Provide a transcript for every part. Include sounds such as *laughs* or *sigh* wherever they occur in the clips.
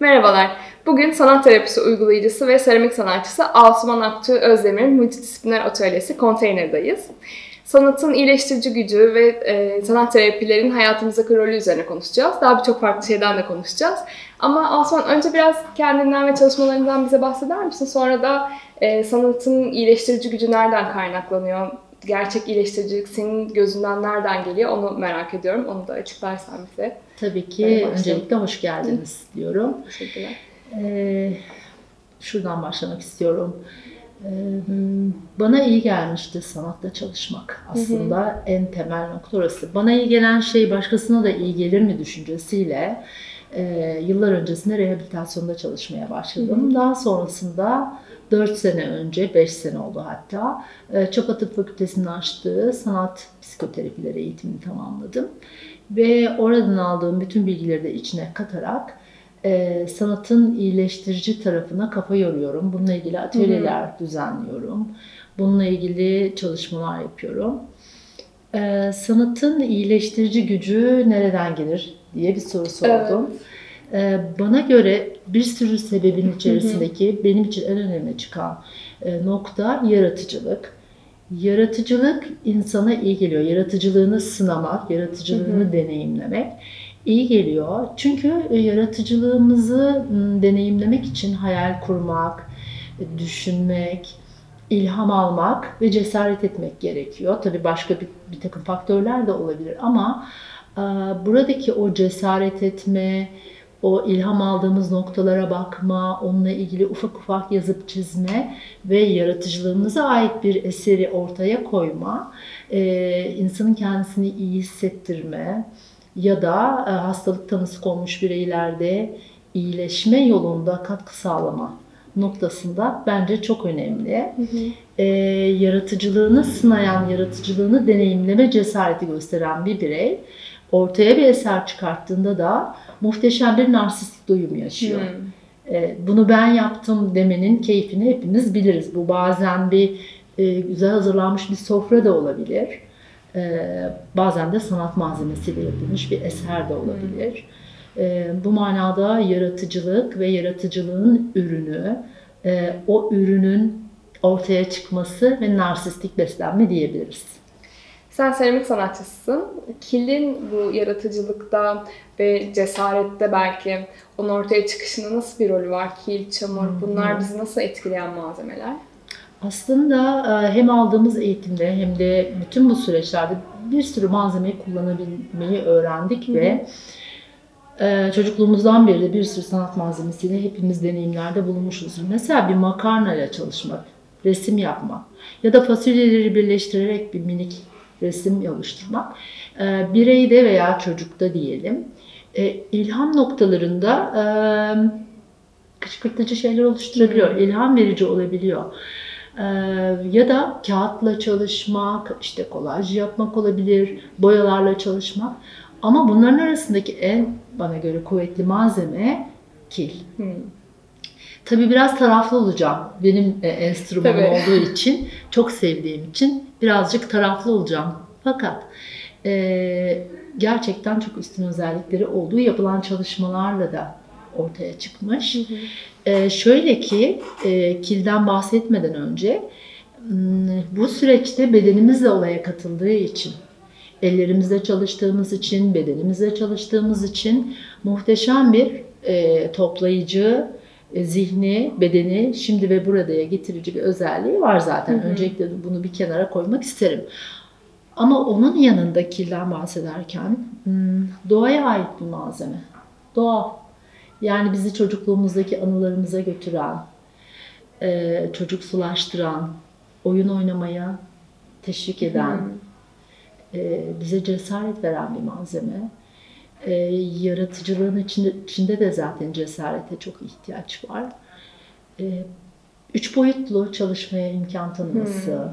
Merhabalar. Bugün sanat terapisi uygulayıcısı ve seramik sanatçısı Asuman Aktu Özdemir'in multidisipliner atölyesi Konteyner'dayız. Sanatın iyileştirici gücü ve e, sanat terapilerin hayatımızdaki rolü üzerine konuşacağız. Daha birçok farklı şeyden de konuşacağız. Ama Asuman önce biraz kendinden ve çalışmalarından bize bahseder misin? Sonra da e, sanatın iyileştirici gücü nereden kaynaklanıyor? Gerçek iyileştiricilik senin gözünden nereden geliyor? Onu merak ediyorum. Onu da açıklarsan bize. Tabii ki öncelikle hoş geldiniz diyorum. Teşekkürler. Ee, şuradan başlamak istiyorum. Ee, bana iyi gelmişti sanatta çalışmak. Aslında en temel nokta orası. Bana iyi gelen şey başkasına da iyi gelir mi düşüncesiyle e, yıllar öncesinde rehabilitasyonda çalışmaya başladım. Daha sonrasında 4 sene önce, 5 sene oldu hatta, e, Çapa Tıp Fakültesi'nin açtığı sanat psikoterapileri eğitimini tamamladım. Ve oradan aldığım bütün bilgileri de içine katarak e, sanatın iyileştirici tarafına kafa yoruyorum. Bununla ilgili atölyeler düzenliyorum. Bununla ilgili çalışmalar yapıyorum. E, sanatın iyileştirici gücü nereden gelir diye bir soru sordum. E, bana göre bir sürü sebebin içerisindeki benim için en önemli çıkan e, nokta yaratıcılık. Yaratıcılık insana iyi geliyor. Yaratıcılığını sınamak, yaratıcılığını deneyimlemek iyi geliyor. Çünkü e, yaratıcılığımızı deneyimlemek için hayal kurmak, e, düşünmek, ilham almak ve cesaret etmek gerekiyor. Tabii başka bir, bir takım faktörler de olabilir ama buradaki o cesaret etme, o ilham aldığımız noktalara bakma, onunla ilgili ufak ufak yazıp çizme ve yaratıcılığımıza ait bir eseri ortaya koyma, e, insanın kendisini iyi hissettirme ya da e, hastalık tanısı konmuş bireylerde iyileşme yolunda katkı sağlama noktasında bence çok önemli. E, yaratıcılığını sınayan, yaratıcılığını deneyimleme cesareti gösteren bir birey ortaya bir eser çıkarttığında da muhteşem bir narsistik doyum yaşıyor. Hmm. E, bunu ben yaptım demenin keyfini hepimiz biliriz. Bu bazen bir e, güzel hazırlanmış bir sofra da olabilir. E, bazen de sanat malzemesiyle yapılmış bir eser de olabilir. E, bu manada yaratıcılık ve yaratıcılığın ürünü, e, o ürünün ortaya çıkması ve narsistik beslenme diyebiliriz. Sen seramik sanatçısısın. Kilin bu yaratıcılıkta ve cesarette belki onun ortaya çıkışında nasıl bir rolü var? Kil, çamur bunlar bizi nasıl etkileyen malzemeler? Aslında e, hem aldığımız eğitimde hem de bütün bu süreçlerde bir sürü malzemeyi kullanabilmeyi öğrendik ve e, çocukluğumuzdan beri de bir sürü sanat malzemesiyle hepimiz deneyimlerde bulunmuşuz. Mesela bir makarnayla çalışmak, resim yapmak ya da fasulyeleri birleştirerek bir minik resim oluşturmak e, bireyde veya çocukta diyelim e, ilham noktalarında e, kışkırtıcı şeyler oluşturabiliyor, ilham verici olabiliyor. Ee, ya da kağıtla çalışmak, işte kolaj yapmak olabilir, boyalarla çalışmak. Ama bunların arasındaki en bana göre kuvvetli malzeme kil. Hmm. Tabii biraz taraflı olacağım. Benim e, enstrümanım Tabii. olduğu için, çok sevdiğim için birazcık taraflı olacağım. Fakat e, gerçekten çok üstün özellikleri olduğu yapılan çalışmalarla da ortaya çıkmış. E, şöyle ki, e, kilden bahsetmeden önce bu süreçte bedenimiz de olaya katıldığı için, ellerimizle çalıştığımız için, bedenimizle çalıştığımız için muhteşem bir e, toplayıcı, zihni, bedeni şimdi ve buradaya getirici bir özelliği var zaten. Öncelikle bunu bir kenara koymak isterim. Ama onun yanında kilden bahsederken hmm, doğaya ait bir malzeme. Doğa. Yani bizi çocukluğumuzdaki anılarımıza götüren, e, çocuksulaştıran, oyun oynamaya teşvik eden, e, bize cesaret veren bir malzeme. E, yaratıcılığın içinde, içinde de zaten cesarete çok ihtiyaç var. E, üç boyutlu çalışmaya imkan tanıması,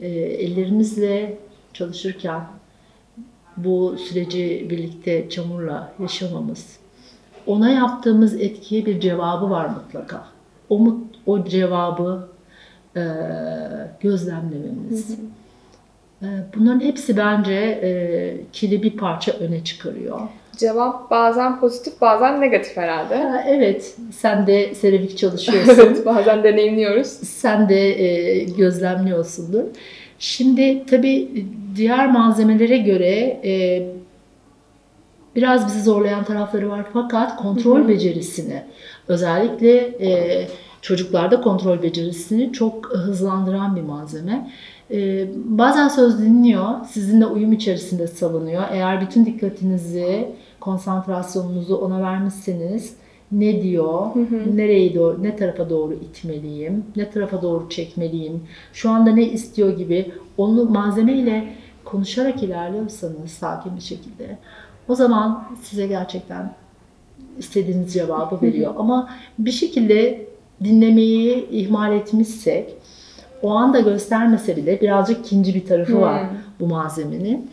e, ellerimizle çalışırken bu süreci birlikte çamurla yaşamamız, ona yaptığımız etkiye bir cevabı var mutlaka. O, o cevabı e, gözlemlememiz. E, bunların hepsi bence e, kili bir parça öne çıkarıyor. Cevap bazen pozitif bazen negatif herhalde. Ha, evet, sen de seramik *laughs* çalışıyorsun. evet bazen deneyimliyoruz. sen de e, gözlemliyorsundur. Şimdi tabii diğer malzemelere göre e, biraz bizi zorlayan tarafları var fakat kontrol Hı hı. becerisini özellikle e, çocuklarda kontrol becerisini çok hızlandıran bir malzeme. E, bazen söz dinliyor, sizinle uyum içerisinde savunuyor. Eğer bütün dikkatinizi, konsantrasyonunuzu ona vermişseniz ne diyor, Hı hı. nereyi doğru, ne tarafa doğru itmeliyim, ne tarafa doğru çekmeliyim, şu anda ne istiyor gibi onu malzemeyle konuşarak ilerliyorsanız sakin bir şekilde o zaman size gerçekten istediğiniz cevabı veriyor. Ama bir şekilde dinlemeyi ihmal etmişsek o anda göstermese bile birazcık ikinci bir tarafı var Hmm. bu malzemenin.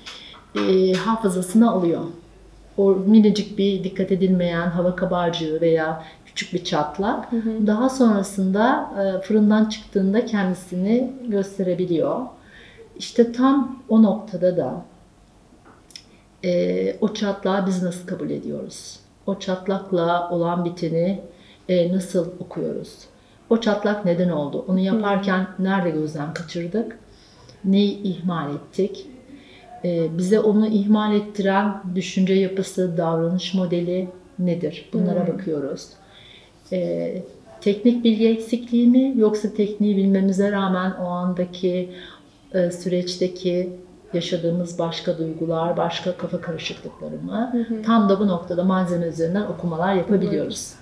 Ee, hafızasını alıyor. O minicik bir dikkat edilmeyen hava kabarcığı veya küçük bir çatlak Hı hı. daha sonrasında e, fırından çıktığında kendisini gösterebiliyor. İşte tam o noktada da e, o çatlağı biz nasıl kabul ediyoruz? O çatlakla olan biteni e, nasıl okuyoruz? O çatlak neden oldu? Onu yaparken nerede gözden kaçırdık? Neyi ihmal ettik? E, bize onu ihmal ettiren düşünce yapısı, davranış modeli nedir? Bunlara Hmm. bakıyoruz. E, teknik bilgi eksikliği mi yoksa tekniği bilmemize rağmen o andaki e, süreçteki yaşadığımız başka duygular, başka kafa karışıklıkları mı? Hı hı. Tam da bu noktada malzeme üzerinden okumalar yapabiliyoruz.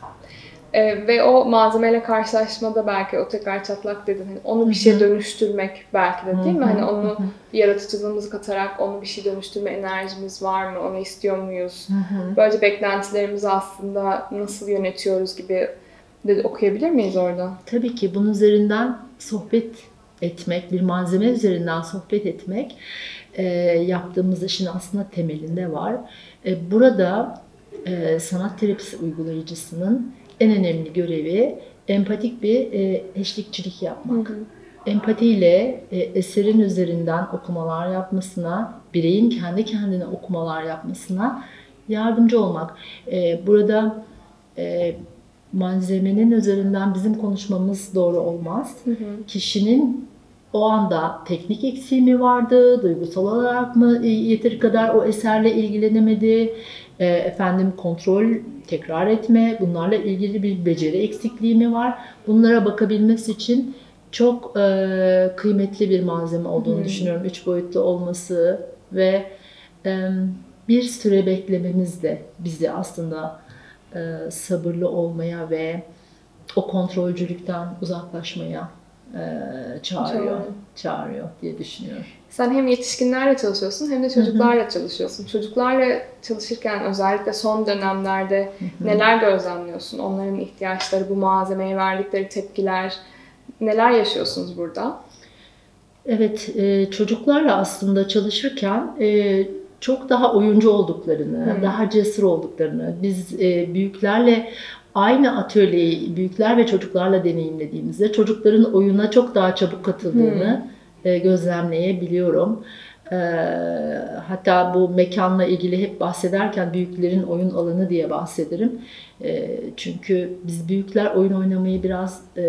Ee, ve o malzemeyle karşılaşmada belki o tekrar çatlak dedin. Hani onu bir şeye dönüştürmek belki de değil mi? Hani onu yaratıcılığımızı katarak onu bir şey dönüştürme enerjimiz var mı? Onu istiyor muyuz? Böylece beklentilerimizi aslında nasıl yönetiyoruz gibi de okuyabilir miyiz orada? Tabii ki bunun üzerinden sohbet etmek, bir malzeme üzerinden sohbet etmek e, yaptığımız işin aslında temelinde var. E, burada e, sanat terapisi uygulayıcısının en önemli görevi empatik bir e, eşlikçilik yapmak. empatiyle e, eserin üzerinden okumalar yapmasına, bireyin kendi kendine okumalar yapmasına yardımcı olmak. E, burada e, malzemenin üzerinden bizim konuşmamız doğru olmaz. Hı hı. Kişinin o anda teknik eksiği mi vardı, duygusal olarak mı yeteri kadar o eserle ilgilenemedi, e, efendim kontrol, tekrar etme, bunlarla ilgili bir beceri eksikliği mi var? Bunlara bakabilmesi için çok e, kıymetli bir malzeme olduğunu Hmm. düşünüyorum. Üç boyutlu olması ve e, bir süre beklememiz de bizi aslında e, sabırlı olmaya ve o kontrolcülükten uzaklaşmaya e, çağırıyor, Çağırıyor. çağırıyor diye düşünüyorum. Sen hem yetişkinlerle çalışıyorsun hem de çocuklarla çalışıyorsun. Çocuklarla çalışırken özellikle son dönemlerde neler gözlemliyorsun? Onların ihtiyaçları, bu malzemeye verdikleri tepkiler, neler yaşıyorsunuz burada? Evet, e, çocuklarla aslında çalışırken e, çok daha oyuncu olduklarını, Hmm. daha cesur olduklarını, biz e, büyüklerle aynı atölyeyi büyükler ve çocuklarla deneyimlediğimizde çocukların oyuna çok daha çabuk katıldığını e, gözlemleyebiliyorum. E, hatta bu mekanla ilgili hep bahsederken büyüklerin oyun alanı diye bahsederim. E, çünkü biz büyükler oyun oynamayı biraz e,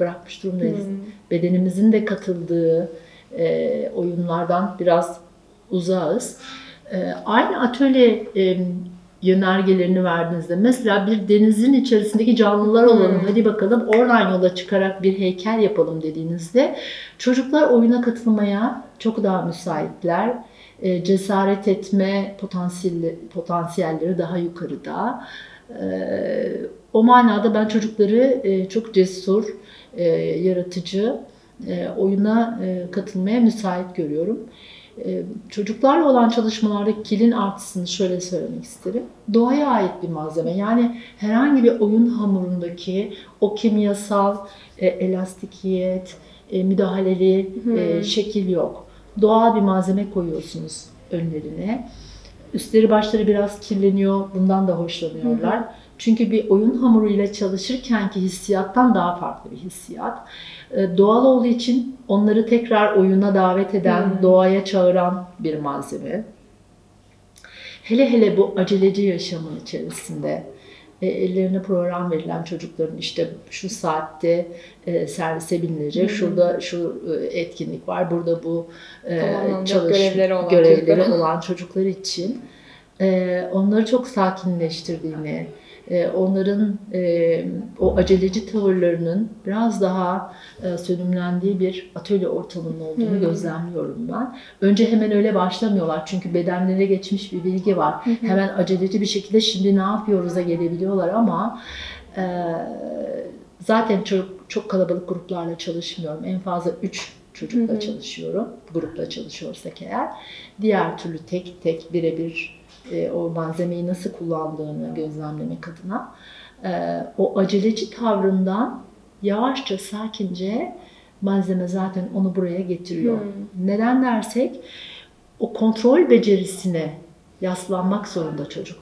bırakmış durumdayız Hmm. bedenimizin de katıldığı e, oyunlardan biraz uzağız. E, aynı atölye yönergelerini verdiğinizde mesela bir denizin içerisindeki canlılar olalım Hmm. hadi bakalım oradan yola çıkarak bir heykel yapalım dediğinizde çocuklar oyuna katılmaya çok daha müsaitler. E, cesaret etme potansiyelleri, potansiyelleri daha yukarıda. E, o manada ben çocukları e, çok cesur, e, yaratıcı, e, oyuna e, katılmaya müsait görüyorum. E, çocuklarla olan çalışmalarda kilin artısını şöyle söylemek isterim. Doğaya ait bir malzeme. Yani herhangi bir oyun hamurundaki o kimyasal e, elastikiyet, e, müdahaleli Hmm. şekil yok. Doğal bir malzeme koyuyorsunuz önlerine. Üstleri başları biraz kirleniyor. Bundan da hoşlanıyorlar. Çünkü bir oyun hamuruyla çalışırkenki hissiyattan daha farklı bir hissiyat. Ee, Doğal olduğu için onları tekrar oyuna davet eden, Hmm. doğaya çağıran bir malzeme. Hele hele bu aceleci yaşamın içerisinde e, ellerine program verilen çocukların işte şu saatte e, servise binilecek, şurada şu e, etkinlik var, burada bu e, çalış görevleri olan görevleri çocuklar. olan çocuklar için e, onları çok sakinleştirdiğini, e, onların e, o aceleci tavırlarının biraz daha e, sönümlendiği bir atölye ortamının olduğunu Hmm. gözlemliyorum ben. Önce hemen öyle başlamıyorlar çünkü bedenlere geçmiş bir bilgi var. Hemen aceleci bir şekilde şimdi ne yapıyoruz'a gelebiliyorlar ama e, zaten çok, çok kalabalık gruplarla çalışmıyorum. En fazla 3 çocukla Hı hı. çalışıyorum. Grupla çalışıyorsak eğer. Diğer türlü tek tek birebir e, o malzemeyi nasıl kullandığını gözlemlemek adına e, o aceleci tavrından yavaşça sakince malzeme zaten onu buraya getiriyor. Hmm. Neden dersek o kontrol becerisine yaslanmak zorunda çocuk.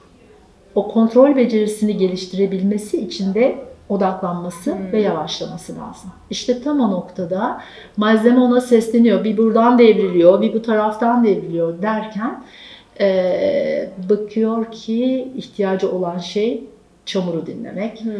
O kontrol becerisini geliştirebilmesi için de odaklanması Hmm. ve yavaşlaması lazım. İşte tam o noktada malzeme ona sesleniyor. Bir buradan devriliyor, bir bu taraftan devriliyor derken eee, bakıyor ki ihtiyacı olan şey çamuru dinlemek. Hmm.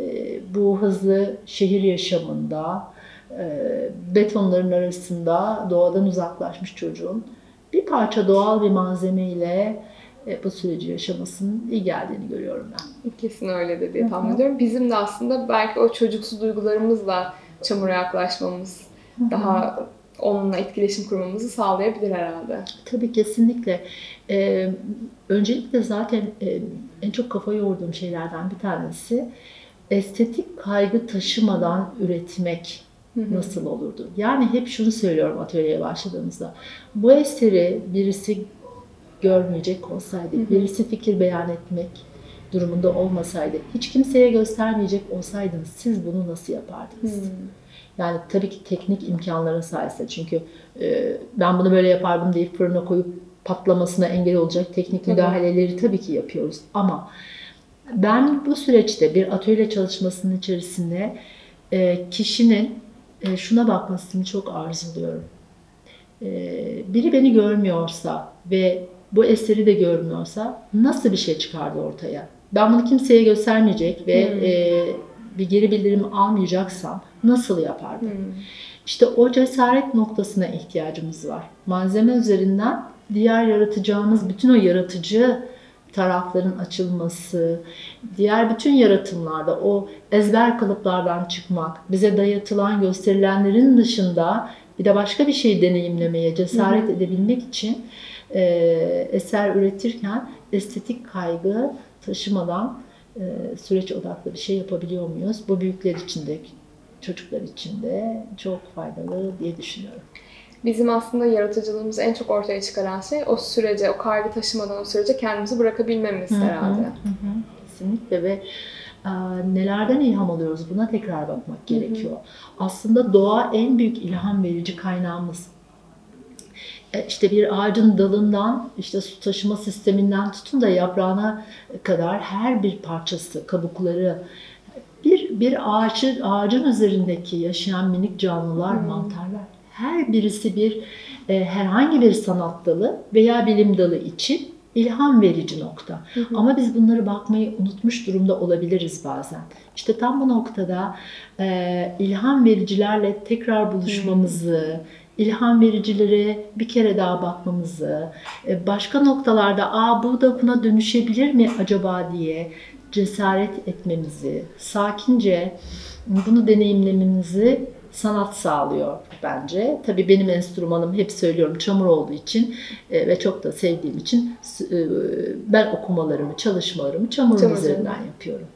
Eee, bu hızlı şehir yaşamında eee, betonların arasında doğadan uzaklaşmış çocuğun bir parça doğal bir malzemeyle e, bu süreci yaşamasının iyi geldiğini görüyorum ben. Kesin öyledir diye Hı hı. tahmin ediyorum. Bizim de aslında belki o çocuksu duygularımızla çamura yaklaşmamız, daha onunla etkileşim kurmamızı sağlayabilir herhalde. Tabii kesinlikle. Ee, öncelikle zaten e, en çok kafa yorduğum şeylerden bir tanesi estetik kaygı taşımadan üretmek nasıl olurdu? Yani hep şunu söylüyorum atölyeye başladığımızda. Bu eseri birisi görmeyecek olsaydı, birisi fikir beyan etmek durumunda olmasaydı, hiç kimseye göstermeyecek olsaydınız siz bunu nasıl yapardınız? Hmm. Yani tabii ki teknik imkanlara sahipse çünkü e, ben bunu böyle yapardım deyip fırına koyup patlamasına engel olacak teknik müdahaleleri tabii ki yapıyoruz. Ama ben bu süreçte bir atölye çalışmasının içerisinde e, kişinin e, şuna bakmasını çok arzuluyorum. E, biri beni görmüyorsa ve bu eseri de görmüyorsa nasıl bir şey çıkardı ortaya? Ben bunu kimseye göstermeyecek ve Hmm. e, bir geri bildirim almayacaksam nasıl yapardım? Hmm. İşte o cesaret noktasına ihtiyacımız var. Malzeme üzerinden diğer yaratacağımız bütün o yaratıcı tarafların açılması, diğer bütün yaratımlarda o ezber kalıplardan çıkmak, bize dayatılan, gösterilenlerin dışında bir de başka bir şey deneyimlemeye cesaret Hı edebilmek için e, eser üretirken estetik kaygı taşımadan e, süreç odaklı bir şey yapabiliyor muyuz? Bu büyükler için de çocuklar için de çok faydalı diye düşünüyorum. Bizim aslında yaratıcılığımızı en çok ortaya çıkaran şey o sürece, o kaygı taşımadan o sürece kendimizi bırakabilmemiz herhalde. Hı hı, Kesinlikle ve e, nelerden ilham alıyoruz buna tekrar bakmak gerekiyor. Aslında doğa en büyük ilham verici kaynağımız. E, İşte bir ağacın dalından, işte su taşıma sisteminden tutun da yaprağına kadar her bir parçası, kabukları, bir bir ağacı, ağacın üzerindeki yaşayan minik canlılar, Hmm. mantarlar, her birisi bir e, herhangi bir sanat dalı veya bilim dalı için ilham verici nokta. Hı hı. Ama biz bunları bakmayı unutmuş durumda olabiliriz bazen. İşte tam bu noktada e, ilham vericilerle tekrar buluşmamızı, ilham vericilere bir kere daha bakmamızı, e, başka noktalarda aa bu da buna dönüşebilir mi acaba diye cesaret etmemizi, sakince bunu deneyimlememizi sanat sağlıyor bence. Tabii benim enstrümanım hep söylüyorum çamur olduğu için e, ve çok da sevdiğim için e, ben okumalarımı, çalışmalarımı çamurun Çamur üzerinden yapıyorum.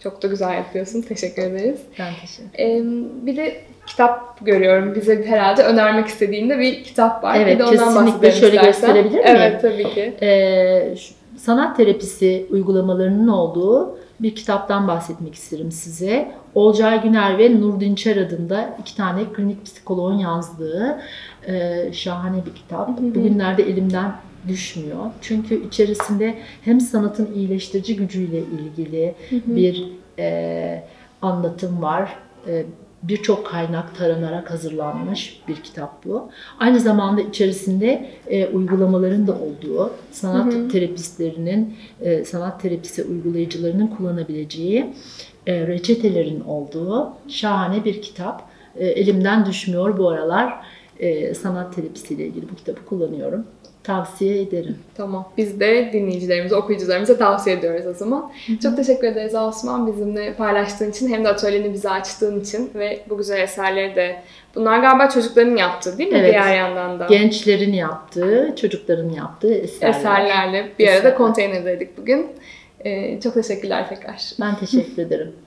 Çok da güzel yapıyorsun. Teşekkür ederiz. Ben teşekkür Ee, bir de kitap görüyorum. Bize herhalde önermek istediğinde bir kitap var. Evet, bir de ondan kesinlikle. Şöyle istersen. gösterebilir miyim? Evet, tabii ki. Ee, şu- sanat terapisi uygulamalarının olduğu bir kitaptan bahsetmek isterim size. Olcay Güner ve Nur Dinçer adında iki tane klinik psikoloğun yazdığı e, şahane bir kitap. Bugünlerde elimden düşmüyor. Çünkü içerisinde hem sanatın iyileştirici gücüyle ilgili bir e, anlatım var. E, birçok kaynak taranarak hazırlanmış bir kitap bu. Aynı zamanda içerisinde e, uygulamaların da olduğu, sanat terapistlerinin, e, sanat terapisi uygulayıcılarının kullanabileceği e, reçetelerin olduğu şahane bir kitap. E, elimden düşmüyor bu aralar. E, sanat terapisiyle ilgili bu kitabı kullanıyorum. Tavsiye ederim. Tamam. Biz de dinleyicilerimize, okuyucularımıza tavsiye ediyoruz o zaman. Çok teşekkür ederiz Osman bizimle paylaştığın için. Hem de atölyeni bize açtığın için ve bu güzel eserleri de. Bunlar galiba çocukların yaptığı değil mi? Evet. Diğer yandan da. Gençlerin yaptığı, çocukların yaptığı eserler. Eserlerle bir arada Eserler. konteynerdeydik bugün. Ee, çok teşekkürler tekrar. Ben teşekkür ederim. *laughs*